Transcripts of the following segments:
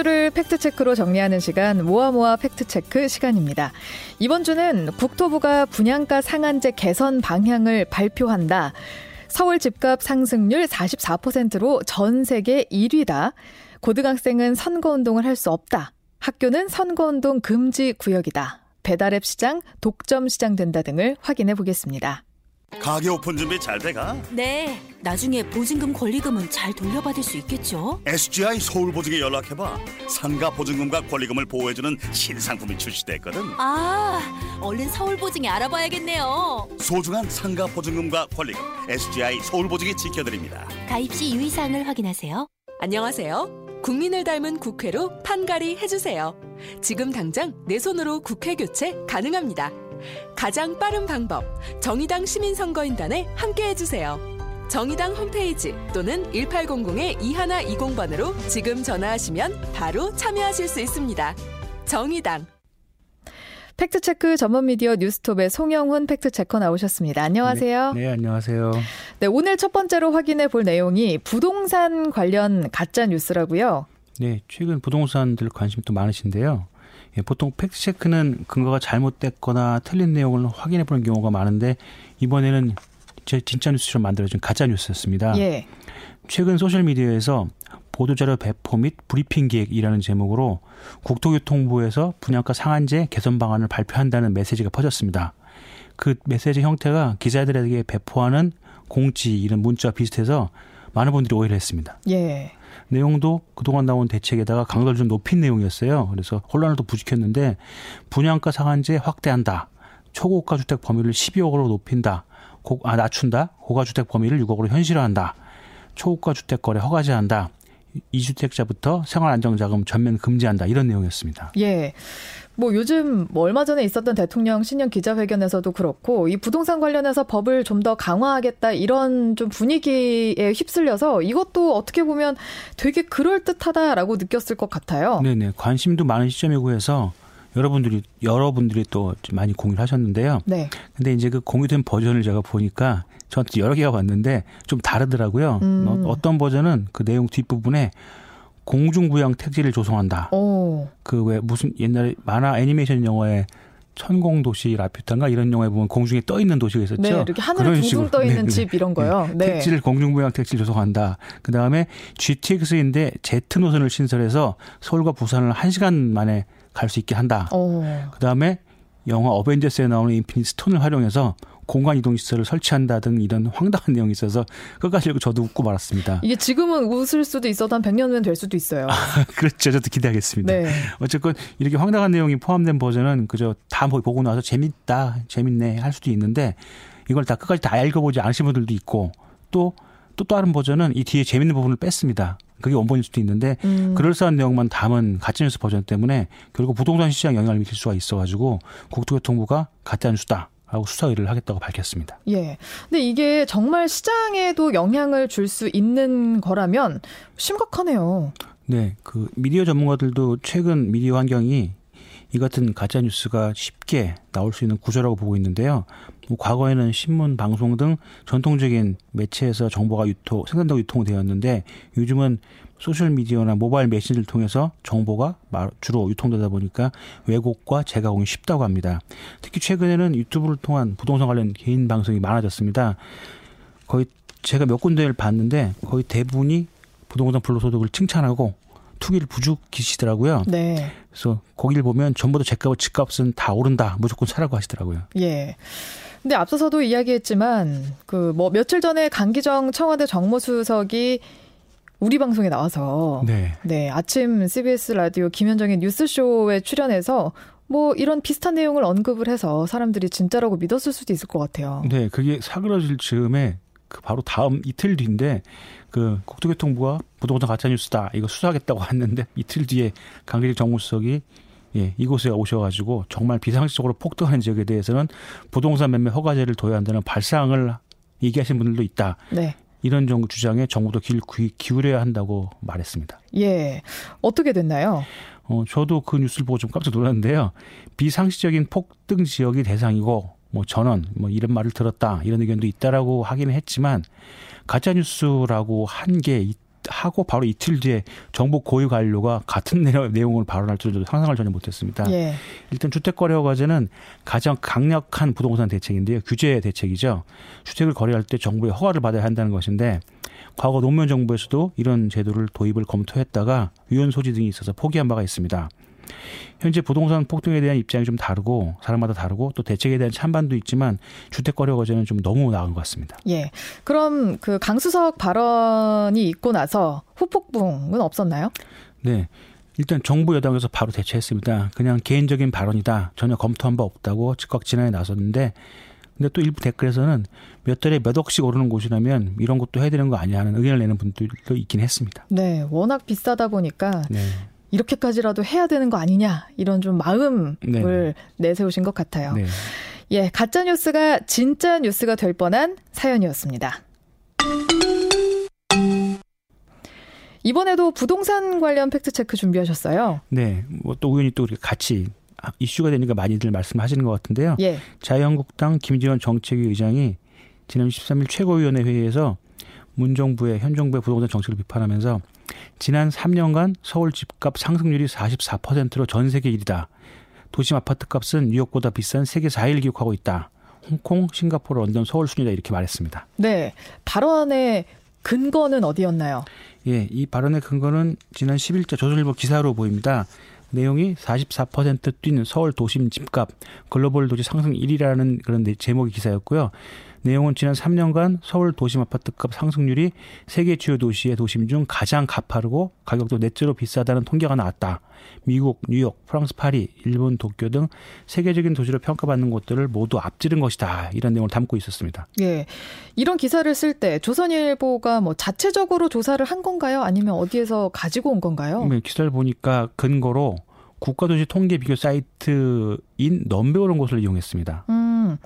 주를 팩트체크로 정리하는 시간 모아모아 팩트체크 시간입니다. 이번 주는 국토부가 분양가 상한제 개선 방향을 발표한다. 서울 집값 상승률 44%로 전 세계 1위다. 고등학생은 선거운동을 할 수 없다. 학교는 선거운동 금지 구역이다. 배달앱 시장, 독점 시장 된다 등을 확인해 보겠습니다. 가게 오픈 준비 잘 돼가? 네. 나중에 보증금 권리금은 잘 돌려받을 수 있겠죠? SGI 서울보증에 연락해봐. 상가 보증금과 권리금을 보호해주는 신상품이 출시됐거든. 아, 얼른 서울보증에 알아봐야겠네요. 소중한 상가 보증금과 권리금 SGI 서울보증이 지켜드립니다. 가입 시 유의사항을 확인하세요. 안녕하세요. 국민을 닮은 국회로 판가리 해주세요. 지금 당장 내 손으로 국회 교체 가능합니다. 가장 빠른 방법 정의당 시민선거인단에 함께 해 주세요. 정의당 홈페이지 또는 1800-2120번으로 지금 전화하시면 바로 참여하실 수 있습니다. 정의당 팩트체크 전문 미디어 뉴스톱의 송영훈 팩트체커 나오셨습니다. 안녕하세요. 네, 네, 안녕하세요. 네, 오늘 첫 번째로 확인해 볼 내용이 부동산 관련 가짜 뉴스라고요. 네, 최근 부동산들 관심 도 많으신데요. 예, 보통 팩트체크는 근거가 잘못됐거나 틀린 내용을 확인해 보는 경우가 많은데 이번에는 제 진짜 뉴스처럼 만들어진 가짜 뉴스였습니다. 예. 최근 소셜 미디어에서 보도자료 배포 및 브리핑 기획이라는 제목으로 국토교통부에서 분양가 상한제 개선 방안을 발표한다는 메시지가 퍼졌습니다. 그 메시지 형태가 기자들에게 배포하는 공지 이런 문자와 비슷해서 많은 분들이 오해를 했습니다. 예. 내용도 그동안 나온 대책에다가 강도를 좀 높인 내용이었어요. 그래서 혼란을 또 부추겼는데 분양가 상한제 확대한다. 초고가 주택 범위를 12억으로 높인다. 고, 아, 낮춘다. 고가 주택 범위를 6억으로 현실화한다. 초고가 주택 거래 허가제한다. 이주택자부터 생활안정자금 전면 금지한다. 이런 내용이었습니다. 예. 뭐 요즘 뭐 얼마 전에 있었던 대통령 신년 기자회견에서도 그렇고 이 부동산 관련해서 법을 좀 더 강화하겠다 이런 좀 분위기에 휩쓸려서 이것도 어떻게 보면 되게 그럴 듯하다라고 느꼈을 것 같아요. 네네 관심도 많은 시점이고 해서 여러분들이 여러분들이 또 많이 공유를 하셨는데요. 네. 근데 이제 그 공유된 버전을 제가 보니까 저한테 여러 개가 왔는데 좀 다르더라고요. 음. 어, 어떤 버전은 그 내용 뒷부분에 공중부양 택지를 조성한다. 그 왜 무슨 옛날에 만화 애니메이션 영화에 천공도시 라퓨타인가 이런 영화에 보면 공중에 떠 있는 도시가 있었죠. 네, 이렇게 하늘에 둥둥 떠 있는 네, 네. 집 이런 거요. 네. 네. 택지를 공중부양 택지를 조성한다. 그 다음에 GTX인데 Z 노선을 신설해서 서울과 부산을 한 시간 만에 갈 수 있게 한다. 그 다음에 영화 어벤져스에 나오는 Infinite Stone을 활용해서 공간 이동 시설을 설치한다 등 이런 황당한 내용이 있어서 끝까지 읽고 저도 웃고 말았습니다. 이게 지금은 웃을 수도 있어도 한 100년 후엔 될 수도 있어요. 아, 그렇죠. 저도 기대하겠습니다. 네. 어쨌건 이렇게 황당한 내용이 포함된 버전은 그저 다 보고 나서 재밌다, 재밌네 할 수도 있는데 이걸 다 끝까지 다 읽어보지 않으신 분들도 있고 또또 다른 버전은 이 뒤에 재밌는 부분을 뺐습니다. 그게 원본일 수도 있는데 음. 그럴싸한 내용만 담은 가짜뉴스 버전 때문에 결국 부동산 시장 영향을 미칠 수가 있어가지고 국토교통부가 가짜뉴스다. 하고 수사 의뢰를 하겠다고 밝혔습니다. 예. 근데 이게 정말 시장에도 영향을 줄 수 있는 거라면 심각하네요. 네. 그 미디어 전문가들도 최근 미디어 환경이 이 같은 가짜 뉴스가 쉽게 나올 수 있는 구조라고 보고 있는데요. 뭐 과거에는 신문, 방송 등 전통적인 매체에서 정보가 유통, 생산되고 유통되었는데 요즘은 소셜 미디어나 모바일 메신저를 통해서 정보가 주로 유통되다 보니까 왜곡과 재가공이 쉽다고 합니다. 특히 최근에는 유튜브를 통한 부동산 관련 개인 방송이 많아졌습니다. 거의 제가 몇 군데를 봤는데 거의 대부분이 부동산 불로소득을 칭찬하고 투기를 부추기시더라고요. 네. 그래서 거기를 보면 전부 다 제값, 집값은 다 오른다. 무조건 사라고 하시더라고요. 예. 근데 앞서서도 이야기했지만 그 뭐 며칠 전에 강기정 청와대 정무수석이 우리 방송에 나와서 네. 네, 아침 CBS 라디오 김현정의 뉴스쇼에 출연해서 뭐 이런 비슷한 내용을 언급을 해서 사람들이 진짜라고 믿었을 수도 있을 것 같아요. 네, 그게 사그러질 즈음에 그 바로 다음 이틀 뒤인데 그 국토교통부가 부동산 가짜 뉴스다 이거 수사하겠다고 했는데 이틀 뒤에 강기정 정무수석이 예, 이곳에 오셔가지고 정말 비상식적으로 폭등하는 지역에 대해서는 부동산 매매 허가제를 둬야 한다는 발상을 얘기하신 분들도 있다. 네. 이런 정부 주장에 정부도 길 기울여야 한다고 말했습니다. 예. 어떻게 됐나요? 어, 저도 그 뉴스를 보고 좀 깜짝 놀랐는데요. 비상시적인 폭등 지역이 대상이고 뭐 전원 뭐 이런 말을 들었다 이런 의견도 있다라고 하기는 했지만 가짜 뉴스라고 한 게 하고 바로 이틀 뒤에 정부 고위 관료가 같은 내용을 발언할 줄도 상상을 전혀 못했습니다. 예. 일단 주택 거래 허가제는 가장 강력한 부동산 대책인데요. 규제 대책이죠. 주택을 거래할 때 정부의 허가를 받아야 한다는 것인데 과거 노무현 정부에서도 이런 제도를 도입을 검토했다가 위헌 소지 등이 있어서 포기한 바가 있습니다. 현재 부동산 폭등에 대한 입장이 좀 다르고 사람마다 다르고 또 대책에 대한 찬반도 있지만 주택 거래 과제는 좀 너무 나은 것 같습니다. 예. 그럼 그 강수석 발언이 있고 나서 후폭풍은 없었나요? 네. 일단 정부 여당에서 바로 대처했습니다. 그냥 개인적인 발언이다. 전혀 검토한 바 없다고 즉각 진화에 나섰는데 근데 또 일부 댓글에서는 몇 달에 몇 억씩 오르는 곳이라면 이런 것도 해야 되는 거 아니야 하는 의견을 내는 분들도 있긴 했습니다. 네. 워낙 비싸다 보니까 네. 이렇게까지라도 해야 되는 거 아니냐 이런 좀 마음을 네. 내세우신 것 같아요. 네. 예, 가짜 뉴스가 진짜 뉴스가 될 뻔한 사연이었습니다. 이번에도 부동산 관련 팩트 체크 준비하셨어요. 네. 뭐 또 우연히 또 이렇게 같이 이슈가 되니까 많이들 말씀하시는 것 같은데요. 예. 자유한국당 김재원 정책위 의장이 지난 13일 최고위원회 회의에서 문 정부의 현 정부의 부동산 정책을 비판하면서 지난 3년간 서울 집값 상승률이 44%로 전 세계 1위다. 도심 아파트 값은 뉴욕보다 비싼 세계 4위를 기록하고 있다. 홍콩, 싱가포르, 런던, 서울 순위다 이렇게 말했습니다. 네. 발언의 근거는 어디였나요? 예, 이 발언의 근거는 지난 10일자 조선일보 기사로 보입니다. 내용이 44%뛴 서울 도심 집값 글로벌 도시 상승 1위라는 그런 제목의 기사였고요. 내용은 지난 3년간 서울 도심 아파트값 상승률이 세계 주요 도시의 도심 중 가장 가파르고 가격도 넷째로 비싸다는 통계가 나왔다. 미국, 뉴욕, 프랑스 파리, 일본 도쿄 등 세계적인 도시로 평가받는 곳들을 모두 앞지른 것이다. 이런 내용을 담고 있었습니다. 예. 이런 기사를 쓸 때 조선일보가 뭐 자체적으로 조사를 한 건가요? 아니면 어디에서 가지고 온 건가요? 네, 기사를 보니까 근거로 국가도시 통계 비교 사이트인 넘베오라는 곳을 이용했습니다. 음.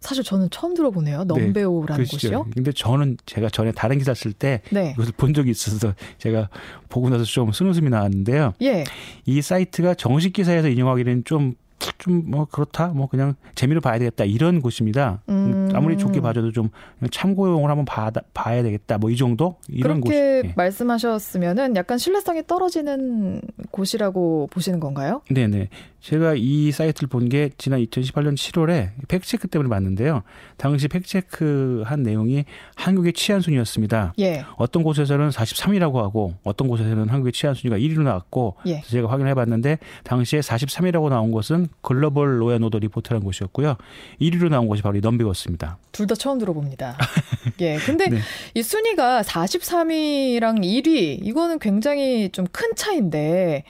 사실 저는 처음 들어보네요. 넘베오라는 네, 곳이요. 근데 저는 제가 전에 다른 기사 쓸 때 네. 이것을 본 적이 있어서 제가 보고 나서 좀 쓴웃음이 나왔는데요. 예. 이 사이트가 정식 기사에서 인용하기는 좀 좀뭐 그렇다 뭐 그냥 재미로 봐야 되겠다 이런 곳입니다. 음. 아무리 좋게 봐줘도 좀 참고용을 한번 봐, 봐야 되겠다 뭐 이 정도 이런 그렇게 곳. 예. 말씀하셨으면은 약간 신뢰성이 떨어지는 곳이라고 보시는 건가요? 네네. 제가 이 사이트를 본 게 지난 2018년 7월에 팩체크 때문에 봤는데요. 당시 팩체크 한 내용이 한국의 치안 순위였습니다. 예. 어떤 곳에서는 43이라고 하고 어떤 곳에서는 한국의 치안 순위가 1위로 나왔고 예. 제가 확인해 봤는데 당시에 43이라고 나온 것은 Global Law and Order Report라는 곳이었고요. 1위로 나온 것이 바로 이 Numbeo였습니다. 둘 다 처음 들어봅니다. 예. 근데 네. 이 순위가 43위랑 1위 이거는 굉장히 좀 큰 차인데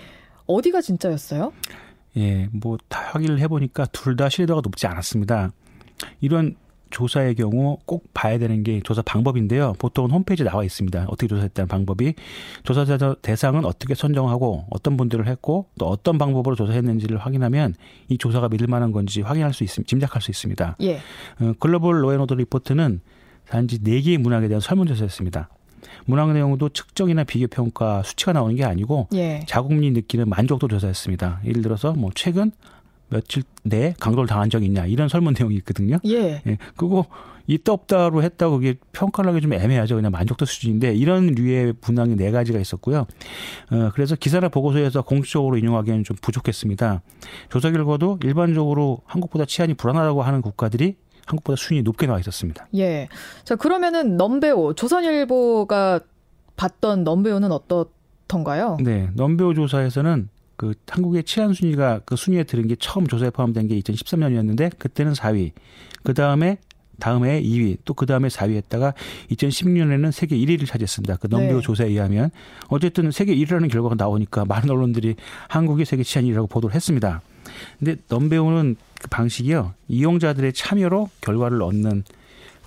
어디가 진짜였어요? 예, 뭐 다 확인을 해보니까 둘 다 신뢰도가 높지 않았습니다. 이런 조사의 경우 꼭 봐야 되는 게 조사 방법인데요. 보통은 홈페이지에 나와 있습니다. 어떻게 조사했다는 방법이 조사 대상은 어떻게 선정하고 어떤 분들을 했고 또 어떤 방법으로 조사했는지를 확인하면 이 조사가 믿을 만한 건지 확인할 수 있습니다. 짐작할 수 있습니다. 예. 어, 글로벌 로앤오더 리포트는 단지 4개의 문학에 대한 설문조사였습니다. 문학 내용도 측정이나 비교 평가 수치가 나오는 게 아니고 예. 자국민이 느끼는 만족도 조사했습니다. 예를 들어서 뭐 최근 며칠 내에 강도를 당한 적이 있냐 이런 설문 내용이 있거든요. 예. 예, 그거 있다 없다로 했다고 그게 평가를 하기 좀 애매하죠. 그냥 만족도 수준인데 이런 류의 문항이 네 가지가 있었고요. 어, 그래서 기사나 보고서에서 공식적으로 인용하기에는 좀 부족했습니다. 조사 결과도 일반적으로 한국보다 치안이 불안하다고 하는 국가들이 한국보다 순위 높게 나와 있었습니다. 예. 자, 그러면은 넘베오 조선일보가 봤던 넘베오는 어떻던가요? 네, Numbeo 조사에서는 그 한국의 치안 순위가 그 순위에 들은 게 처음 조사에 포함된 게 2013년이었는데 그때는 4위. 그 다음에 다음에 2위, 또 그 다음에 4위 했다가 2016년에는 세계 1위를 차지했습니다. 그 Numbeo 네. 조사에 의하면 어쨌든 세계 1위라는 결과가 나오니까 많은 언론들이 한국이 세계 치안 1위라고 보도를 했습니다. 근데 Numbeo는 그 방식이요 이용자들의 참여로 결과를 얻는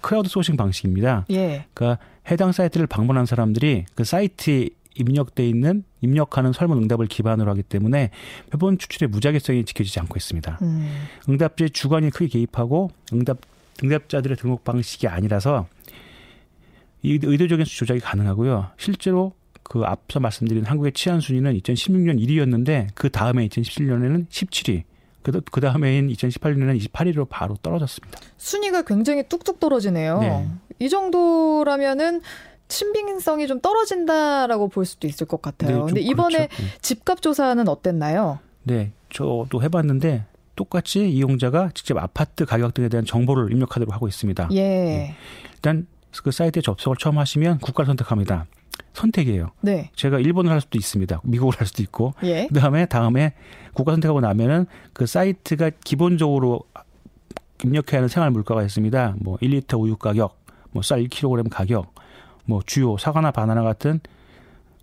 크라우드 소싱 방식입니다. 예. 그러니까 해당 사이트를 방문한 사람들이 그 사이트에 입력돼 있는 입력하는 설문 응답을 기반으로 하기 때문에 표본 추출의 무자격성이 지켜지지 않고 있습니다. 음. 응답지에 주관이 크게 개입하고 응답 응답자들의 등록 방식이 아니라서 이 의도적인 조작이 가능하고요. 실제로 그 앞서 말씀드린 한국의 치안 순위는 2016년 1위였는데 그 다음에 2017년에는 17위. 그, 그 다음에인 2018년에는 28위로 바로 떨어졌습니다. 순위가 굉장히 뚝뚝 떨어지네요. 네. 이 정도라면은 신빙성이 좀 떨어진다라고 볼 수도 있을 것 같아요. 네, 좀 근데 이번에 그렇죠. 네. 집값 조사는 어땠나요? 네, 저도 해봤는데 똑같이 이용자가 직접 아파트 가격 등에 대한 정보를 입력하도록 하고 있습니다. 예. 일단 그 사이트에 접속을 처음 하시면 국가를 선택합니다. 선택이에요. 네. 제가 일본을 할 수도 있습니다. 미국을 할 수도 있고. 예. 그다음에 다음에 국가 선택하고 나면은 그 사이트가 기본적으로 입력해야 하는 생활 물가가 있습니다. 뭐 1리터 우유 가격, 뭐 쌀 1kg 가격, 뭐 주요 사과나 바나나 같은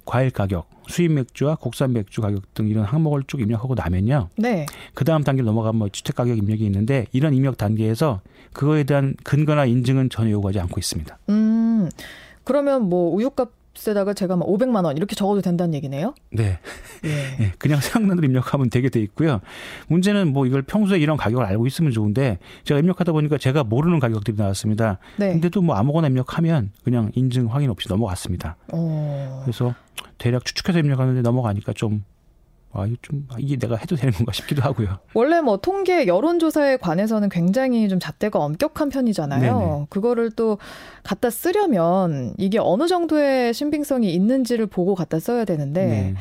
과일 가격, 수입 맥주와 국산 맥주 가격 등 이런 항목을 쭉 입력하고 나면요. 네. 그 다음 단계로 넘어가면 뭐 주택 가격 입력이 있는데 이런 입력 단계에서 그거에 대한 근거나 인증은 전혀 요구하지 않고 있습니다. 음. 그러면 뭐 우유값 에다가 제가 뭐 500만 원 이렇게 적어도 된다는 얘기네요. 네. 예. 예, 그냥 생각나는 대로 입력하면 되게 돼 있고요. 문제는 뭐 이걸 평소에 이런 가격을 알고 있으면 좋은데 제가 입력하다 보니까 제가 모르는 가격들이 나왔습니다. 네. 근데도 뭐 아무거나 입력하면 그냥 인증 확인 없이 넘어갔습니다. 어. 그래서 대략 추측해서 입력하는데 넘어가니까 좀 아, 이거 좀 이게 내가 해도 되는 건가 싶기도 하고요. 원래 뭐 통계 여론조사에 관해서는 굉장히 좀 잣대가 엄격한 편이잖아요. 네네. 그거를 또 갖다 쓰려면 이게 어느 정도의 신빙성이 있는지를 보고 갖다 써야 되는데 네.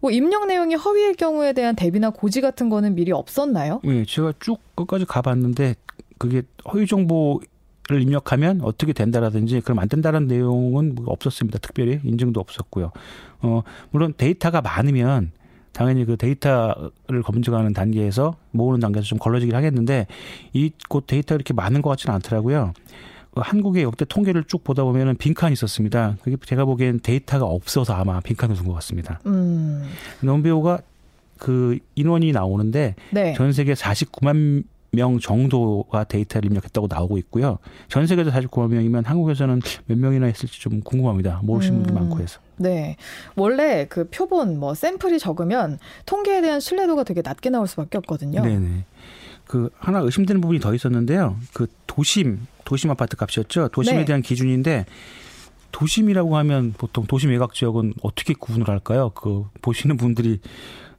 뭐 입력 내용이 허위일 경우에 대한 대비나 고지 같은 거는 미리 없었나요? 네, 제가 쭉 끝까지 가봤는데 그게 허위 정보 를 입력하면 어떻게 된다라든지 그럼 안 된다는 내용은 뭐 없었습니다. 특별히 인증도 없었고요. 어 물론 데이터가 많으면 당연히 그 데이터를 검증하는 단계에서 모으는 단계에서 좀 걸러지긴 하겠는데 이곳 데이터 이렇게 많은 것 같지는 않더라고요. 그 한국의 역대 통계를 쭉 보다 보면은 빈칸이 있었습니다. 그게 제가 보기엔 데이터가 없어서 아마 빈칸을 둔 것 같습니다. 음. 넘베오가 그 인원이 나오는데 네. 전 세계 49만 명 정도가 데이터를 입력했다고 나오고 있고요. 전 세계에서 49만 명이면 한국에서는 몇 명이나 했을지 좀 궁금합니다. 모르시는 분들 음. 많고 해서. 네. 원래 그 표본 뭐 샘플이 적으면 통계에 대한 신뢰도가 되게 낮게 나올 수밖에 없거든요. 네네. 그 하나 의심되는 부분이 더 있었는데요. 그 도심 도심 아파트 값이었죠. 도심에 네. 대한 기준인데 도심이라고 하면 보통 도심 외곽 지역은 어떻게 구분을 할까요? 그 보시는 분들이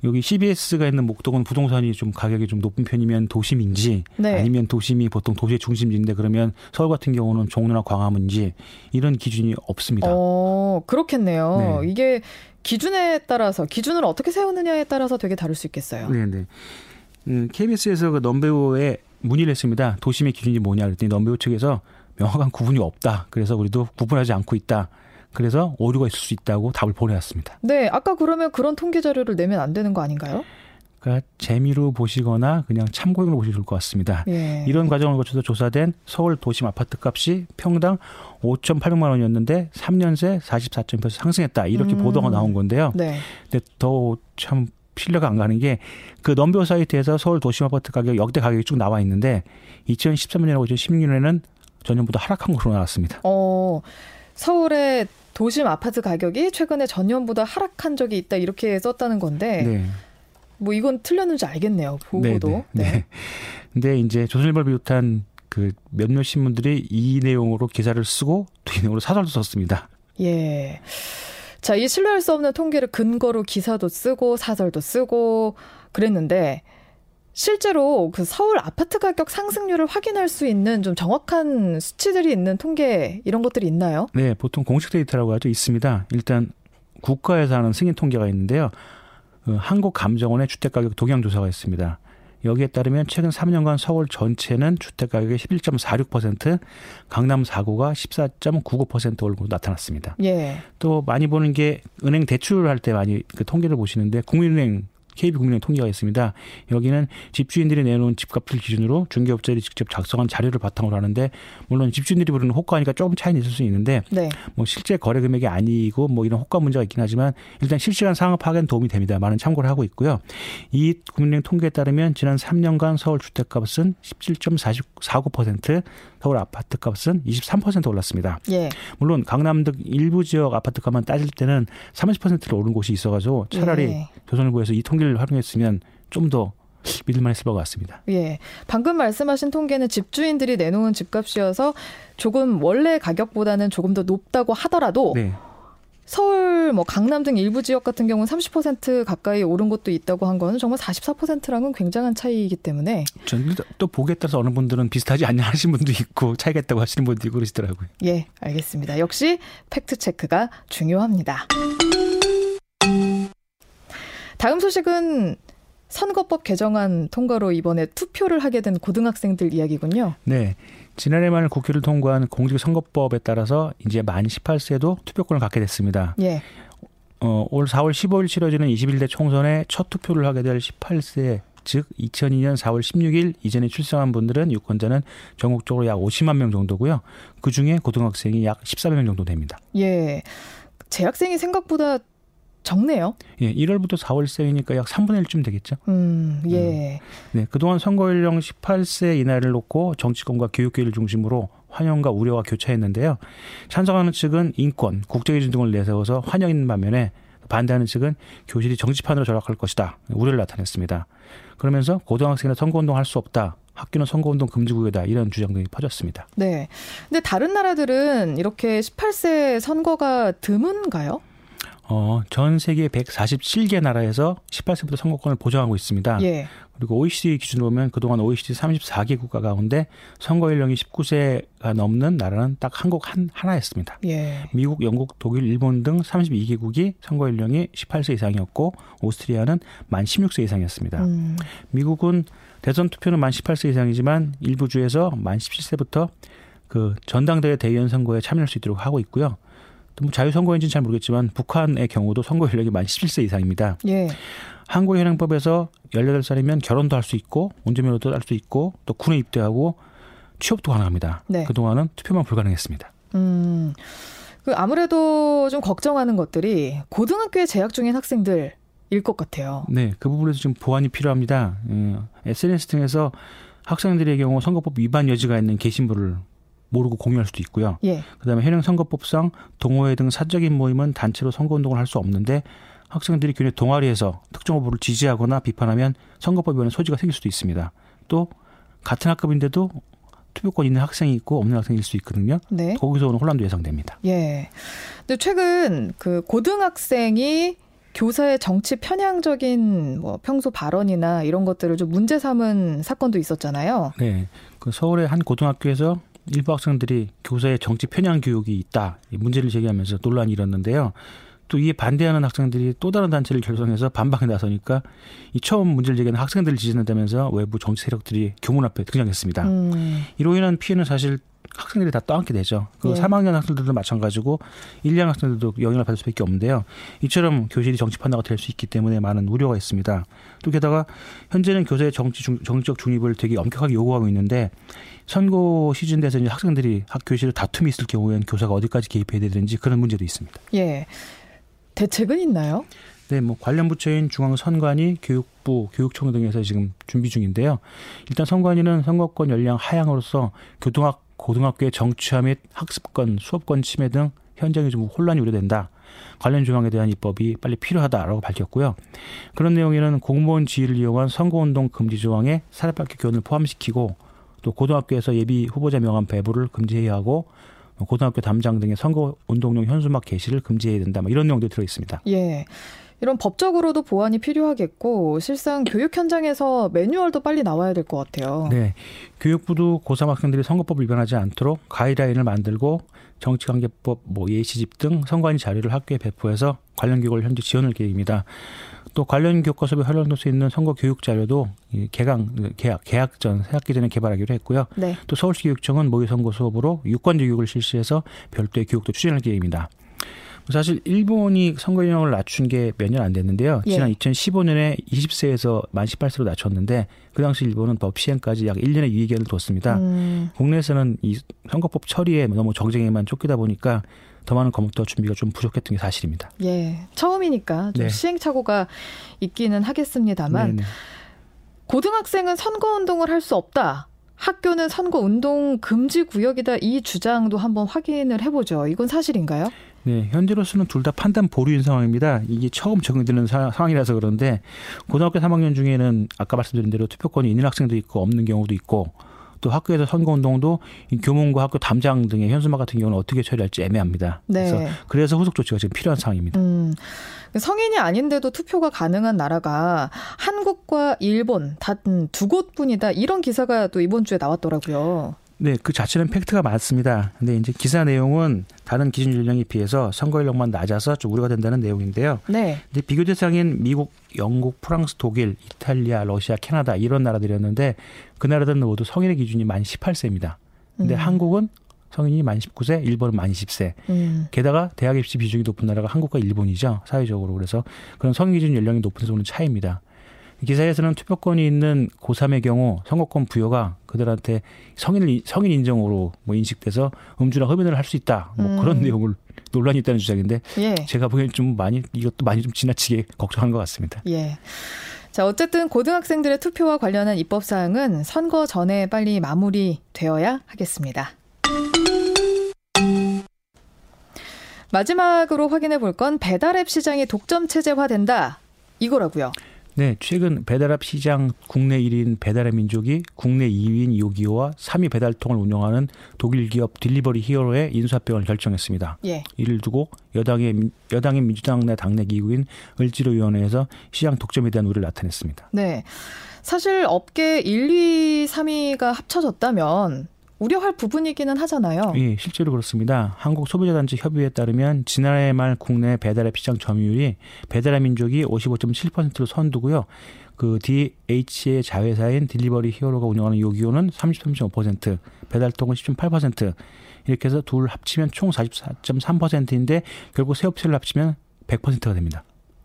여기 CBS가 있는 목동은 부동산이 좀 가격이 좀 높은 편이면 도심인지 네. 아니면 도심이 보통 도시의 중심지인데 그러면 서울 같은 경우는 종로나 광화문인지 이런 기준이 없습니다. 어, 그렇겠네요. 네. 이게 기준에 따라서 기준을 어떻게 세우느냐에 따라서 되게 다를 수 있겠어요. 네 네. 음, KBS에서 그 넘배우에 문의를 했습니다. 도심의 기준이 뭐냐 그랬더니 넘배우 측에서 명확한 구분이 없다. 그래서 우리도 구분하지 않고 있다. 그래서 오류가 있을 수 있다고 답을 보내왔습니다. 네, 아까 그러면 그런 통계 자료를 내면 안 되는 거 아닌가요? 그러니까 재미로 보시거나 그냥 참고용으로 보시면 좋을 것 같습니다. 예. 이런 과정을 거쳐서 조사된 서울 도심 아파트 값이 평당 5,800만 원이었는데 3년 새 44.1% 상승했다. 이렇게 음. 보도가 나온 건데요. 네. 근데 더참 신뢰가 안 가는 게 그 넘버 사이트에서 서울 도심 아파트 가격 역대 가격이 쭉 나와 있는데 2013년하고 2016년에는 전년보다 하락한 걸로 나왔습니다. 어, 서울의 도심 아파트 가격이 최근에 전년보다 하락한 적이 있다 이렇게 썼다는 건데 네. 뭐 이건 틀렸는지 알겠네요. 보고도. 네, 네, 네. 근데 이제 조선일보를 비롯한 그 몇몇 신문들이 이 내용으로 기사를 쓰고 또 이 내용으로 사설도 썼습니다. 예. 자, 이 신뢰할 수 없는 통계를 근거로 기사도 쓰고 사설도 쓰고 그랬는데 실제로 그 서울 아파트 가격 상승률을 확인할 수 있는 좀 정확한 수치들이 있는 통계 이런 것들이 있나요? 네, 보통 공식 데이터라고 하죠. 있습니다. 일단 국가에서 하는 승인 통계가 있는데요. 어, 한국감정원의 주택가격 동향조사가 있습니다. 여기에 따르면 최근 3년간 서울 전체는 주택가격의 11.46%, 강남 4구가 14.99% 오른 걸로 나타났습니다. 예. 또 많이 보는 게 은행 대출을 할때 많이 그 통계를 보시는데 국민은행 KB국민은행 통계가 있습니다. 여기는 집주인들이 내놓은 집값을 기준으로 중개업자들이 직접 작성한 자료를 바탕으로 하는데 물론 집주인들이 부르는 호가니까 조금 차이는 있을 수 있는데 네. 뭐 실제 거래 금액이 아니고 뭐 이런 호가 문제가 있긴 하지만 일단 실시간 상황 파악에는 도움이 됩니다. 많은 참고를 하고 있고요. 이 국민은행 통계에 따르면 지난 3년간 서울 주택값은 17.49%, 서울 아파트 값은 23% 올랐습니다. 예. 물론 강남 등 일부 지역 아파트 값만 따질 때는 30%를 오른 곳이 있어가지고 차라리 예. 조선일보에서 이 통계를 활용했으면 좀더 믿을만했을 것 같습니다. 예. 방금 말씀하신 통계는 집주인들이 내놓은 집값이어서 조금 원래 가격보다는 조금 더 높다고 하더라도 네, 서울, 뭐 강남 등 일부 지역 같은 경우는 30% 가까이 오른 곳도 있다고 한 거는 정말 44%랑은 굉장한 차이이기 때문에 또 보기에 따라서 어느 분들은 비슷하지 않냐 하시는 분도 있고 차이가 있다고 하시는 분도 있고 그러시더라고요. 예, 알겠습니다. 역시 팩트 체크가 중요합니다. 다음 소식은 선거법 개정안 통과로 이번에 투표를 하게 된 고등학생들 이야기군요. 네. 지난해 말 국회를 통과한 공직선거법에 따라서 이제 만 18세도 투표권을 갖게 됐습니다. 예. 어, 올 4월 15일 치러지는 21대 총선에 첫 투표를 하게 될 18세 즉 2002년 4월 16일 이전에 출생한 분들은 유권자는 전국적으로 약 50만 명 정도고요. 그 중에 고등학생이 약 14명 정도 됩니다. 예. 재학생이 생각보다 적네요. 예, 1월부터 4월생이니까 약 3분의 1쯤 되겠죠. 음, 예. 네, 그동안 선거 연령 18세 이내를 놓고 정치권과 교육계를 중심으로 환영과 우려가 교차했는데요. 찬성하는 측은 인권, 국제기준 등을 내세워서 환영인 반면에 반대하는 측은 교실이 정치판으로 전락할 것이다. 우려를 나타냈습니다. 그러면서 고등학생은 선거운동 할 수 없다. 학교는 선거운동 금지구역이다. 이런 주장 등이 퍼졌습니다. 네. 근데 다른 나라들은 이렇게 18세 선거가 드문가요? 어, 전 세계 147개 나라에서 18세부터 선거권을 보장하고 있습니다. 예. 그리고 OECD 기준으로 보면 그동안 OECD 34개 국가 가운데 선거 연령이 19세가 넘는 나라는 딱 한국 한, 하나였습니다. 예. 미국, 영국, 독일, 일본 등 32개국이 선거 연령이 18세 이상이었고 오스트리아는 만 16세 이상이었습니다. 음, 미국은 대선 투표는 만 18세 이상이지만 일부 주에서 만 17세부터 그 전당대회 대의원 선거에 참여할 수 있도록 하고 있고요. 또 뭐 자유선거인지는 잘 모르겠지만 북한의 경우도 선거 연령이 만 17세 이상입니다. 예. 한국 현행법에서 18살이면 결혼도 할 수 있고 운전면허도 할 수 있고 또 군에 입대하고 취업도 가능합니다. 네. 그동안은 투표만 불가능했습니다. 음. 그 아무래도 좀 걱정하는 것들이 고등학교에 재학 중인 학생들 일 것 같아요. 네, 그 부분에서 지금 보완이 필요합니다. 음, SNS 등에서 학생들의 경우 선거법 위반 여지가 있는 게시물을 모르고 공유할 수도 있고요. 예. 그다음에 현행 선거법상 동호회 등 사적인 모임은 단체로 선거 운동을 할 수 없는데 학생들이 교내 동아리에서 특정 후보를 지지하거나 비판하면 선거법 위반의 소지가 생길 수도 있습니다. 또 같은 학급인데도 투표권 있는 학생이 있고 없는 학생일 수 있거든요. 네. 거기서 오는 혼란도 예상됩니다. 예. 근데 최근 그 고등학생이 교사의 정치 편향적인 뭐 평소 발언이나 이런 것들을 좀 문제 삼은 사건도 있었잖아요. 네, 그 서울의 한 고등학교에서 일부 학생들이 교사의 정치 편향 교육이 있다 이 문제를 제기하면서 논란이 일었는데요. 또 이에 반대하는 학생들이 또 다른 단체를 결성해서 반박에 나서니까 이 처음 문제를 제기하는 학생들을 지지한다면서 외부 정치 세력들이 교문 앞에 등장했습니다. 음, 이로 인한 피해는 사실 학생들이 다 떠안게 되죠. 그 예. 3학년 학생들도 마찬가지고 1, 2학년 학생들도 영향을 받을 수밖에 없는데요. 이처럼 교실이 정치 판다가 될 수 있기 때문에 많은 우려가 있습니다. 또 게다가 현재는 교사의 정치 중, 정치적 중립을 되게 엄격하게 요구하고 있는데 선거 시즌 돼서 이제 학생들이 학 교실에 다툼이 있을 경우에는 교사가 어디까지 개입해야 되는지 그런 문제도 있습니다. 예. 대책은 있나요? 네, 뭐 관련 부처인 중앙선관위, 교육부, 교육청 등에서 지금 준비 중인데요. 일단 선관위는 선거권 연령 하향으로서 교등학 고등학교의 정치화 및 학습권, 수업권 침해 등 현장에 좀 혼란이 우려된다. 관련 조항에 대한 입법이 빨리 필요하다라고 밝혔고요. 그런 내용에는 공무원 지위를 이용한 선거운동 금지 조항에 사립학교 교원을 포함시키고 또 고등학교에서 예비 후보자 명함 배부를 금지해야 하고 고등학교 담장 등의 선거 운동용 현수막 게시를 금지해야 된다. 뭐 이런 내용들이 들어 있습니다. 예. 이런 법적으로도 보완이 필요하겠고 실상 교육 현장에서 매뉴얼도 빨리 나와야 될 것 같아요. 네. 교육부도 고3 학생들이 선거법을 위반하지 않도록 가이드라인을 만들고 정치관계법, 뭐 예시집 등 선관위 자료를 학교에 배포해서 관련 교육을 현재 지원할 계획입니다. 또 관련 교과서에 활용될 수 있는 선거 교육 자료도 이 개강, 개학, 개학 전, 새학기 전에 개발하기로 했고요. 네. 또 서울시 교육청은 모의 선거 수업으로 유권자 교육을 실시해서 별도의 교육도 추진할 계획입니다. 사실 일본이 선거 연령을 낮춘 게 몇 년 안 됐는데요. 예. 지난 2015년에 20세에서 만 18세로 낮췄는데 그 당시 일본은 법 시행까지 약 1년의 유예기간을 뒀습니다. 음, 국내에서는 이 선거법 처리에 너무 정쟁에만 쫓기다 보니까 더 많은 검토 준비가 좀 부족했던 게 사실입니다. 예. 처음이니까 좀 네. 시행착오가 있기는 하겠습니다만 네네. 고등학생은 선거 운동을 할 수 없다. 학교는 선거 운동 금지 구역이다. 이 주장도 한번 확인을 해보죠. 이건 사실인가요? 네, 현재로서는 둘 다 판단 보류인 상황입니다. 이게 처음 적용되는 사- 상황이라서 그런데 고등학교 3학년 중에는 아까 말씀드린 대로 투표권이 있는 학생도 있고 없는 경우도 있고 또 학교에서 선거운동도 교문과 학교 담장 등의 현수막 같은 경우는 어떻게 처리할지 애매합니다. 네. 그래서 그래서 후속 조치가 지금 필요한 상황입니다. 음, 성인이 아닌데도 투표가 가능한 나라가 한국과 일본 단 두 곳뿐이다. 이런 기사가 또 이번 주에 나왔더라고요. 네, 그 자체는 팩트가 맞습니다. 근데 이제 기사 내용은 다른 기준 연령에 비해서 선거 연령만 낮아서 좀 우려가 된다는 내용인데요. 네. 근데 비교 대상인 미국, 영국, 프랑스, 독일, 이탈리아, 러시아, 캐나다 이런 나라들이었는데 그 나라들은 모두 성인의 기준이 만 18세입니다. 근데 음. 한국은 성인이 만 19세, 일본은 만 20세. 음. 게다가 대학 입시 비중이 높은 나라가 한국과 일본이죠. 사회적으로. 그래서 그런 성인 기준 연령이 높은 데서 오는 차이입니다. 기사에서는 투표권이 있는 고3의 경우 선거권 부여가 그들한테 성인 성인 인정으로 뭐 인식돼서 음주나 흡연을 할 수 있다. 뭐 음. 그런 내용을 논란이 있다는 주장인데 예. 제가 보기엔 좀 많이 이것도 많이 좀 지나치게 걱정하는 것 같습니다. 예. 자, 어쨌든 고등학생들의 투표와 관련한 입법 사항은 선거 전에 빨리 마무리되어야 하겠습니다. 마지막으로 확인해 볼 건 배달앱 시장이 독점 체제화된다. 이거라고요. 네, 최근 배달앱 시장 국내 1위인 배달의 민족이 국내 2위인 요기요와 3위 배달통을 운영하는 독일 기업 딜리버리 히어로의 인수합병을 결정했습니다. 예. 이를 두고 여당의 민- 여당의 민주당 내 당내 기구인 을지로위원회에서 시장 독점에 대한 우려를 나타냈습니다. 네. 사실 업계 1, 2, 3위가 합쳐졌다면 우려할 부분이기는 하잖아요. 예, 실제로 그렇습니다. 한국 소비자단체 협의회에 따르면 지난해 말 국내 배달앱 시장 점유율이 배달의 민족이 55.7%로 선두고요. 그 DH의 자회사인 딜리버리 히어로가 운영하는 요기요는 33.5%, 배달통은 10.8% 이렇게 해서 둘 합치면 총 44.3%인데 결국 세 업체를 합치면 100%가 됩니다.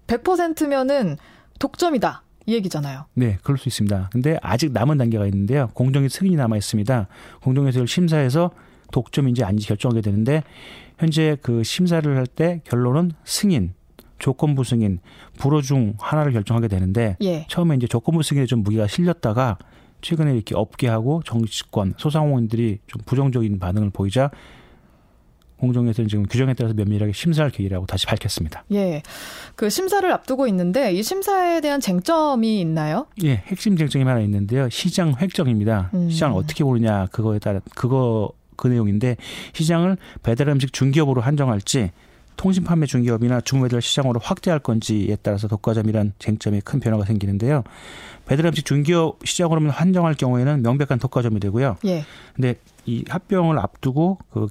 100%면은 독점이다. 이 얘기잖아요. 네, 그럴 수 있습니다. 근데 아직 남은 단계가 있는데요. 공정의 승인이 남아 있습니다. 공정에서 심사해서 독점인지 아닌지 결정하게 되는데 현재 그 심사를 할 때 결론은 승인, 조건부 승인, 불허 중 하나를 결정하게 되는데 예. 처음에 이제 조건부 승인에 좀 무게가 실렸다가 최근에 이렇게 업계하고 정치권, 소상공인들이 좀 부정적인 반응을 보이자 공정에서는 지금 규정에 따라서 면밀하게 심사할 계획이라고 다시 밝혔습니다. 예. 그 심사를 앞두고 있는데 이 심사에 대한 쟁점이 있나요? 예, 핵심 쟁점이 하나 있는데요. 시장 획정입니다. 음. 시장을 어떻게 보느냐 그거에 따라 그거 그 내용인데 시장을 배달 음식 중기업으로 한정할지 통신 판매 중기업이나 주무배달 시장으로 확대할 건지에 따라서 독과점이란 쟁점에 큰 변화가 생기는데요. 배달 음식 중기업 시장으로만 한정할 경우에는 명백한 독과점이 되고요. 예. 근데 이 합병을 앞두고 그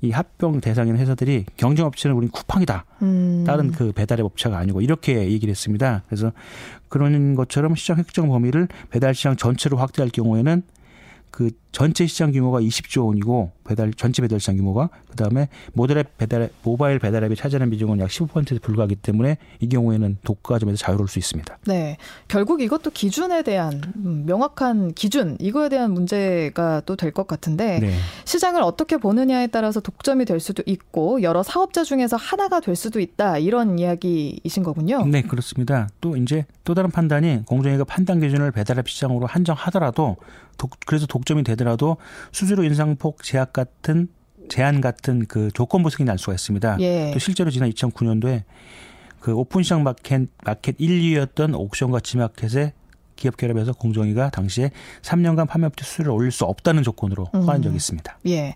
이 합병 대상인 회사들이 경쟁업체는 우린 쿠팡이다. 음. 다른 그 배달의 업체가 아니고 이렇게 얘기를 했습니다. 그래서 그런 것처럼 시장 획정 범위를 배달 시장 전체로 확대할 경우에는 그 전체 시장 규모가 20조 원이고 배달 전체 배달 시장 규모가 그다음에 모델앱 배달 모바일 배달 앱이 차지하는 비중은 약 15%에 불과하기 때문에 이 경우에는 독과점에서 자유로울 수 있습니다. 네. 결국 이것도 기준에 대한 음, 명확한 기준 이거에 대한 문제가 또 될 것 같은데 네. 시장을 어떻게 보느냐에 따라서 독점이 될 수도 있고 여러 사업자 중에서 하나가 될 수도 있다 이런 이야기이신 거군요. 네, 그렇습니다. 또 이제 또 다른 판단이 공정위가 판단 기준을 배달앱 시장으로 한정하더라도 독, 그래서 독점이 되더라도 수수료 인상폭 제약 같은 제한 같은 그 조건부 승인이 날 수가 있습니다. 예. 또 실제로 지난 2009년도에 그 오픈 시장 마켓 마켓 1, 2위였던 옥션과 지마켓의 기업 결합에서 공정위가 당시에 3년간 판매업체 수수료를 올릴 수 없다는 조건으로 허가한 적이 있습니다. 예.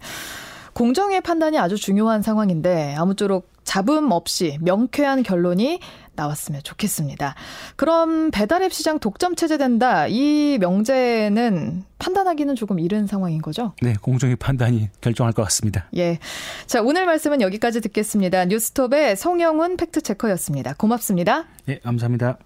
공정위 판단이 아주 중요한 상황인데 아무쪼록 잡음 없이 명쾌한 결론이 나왔으면 좋겠습니다. 그럼 배달앱 시장 독점 체제된다. 이 명제는 판단하기는 조금 이른 상황인 거죠? 네, 공정위 판단이 결정할 것 같습니다. 예. 자, 오늘 말씀은 여기까지 듣겠습니다. 뉴스톱의 송영훈 팩트체커였습니다. 고맙습니다. 네, 감사합니다.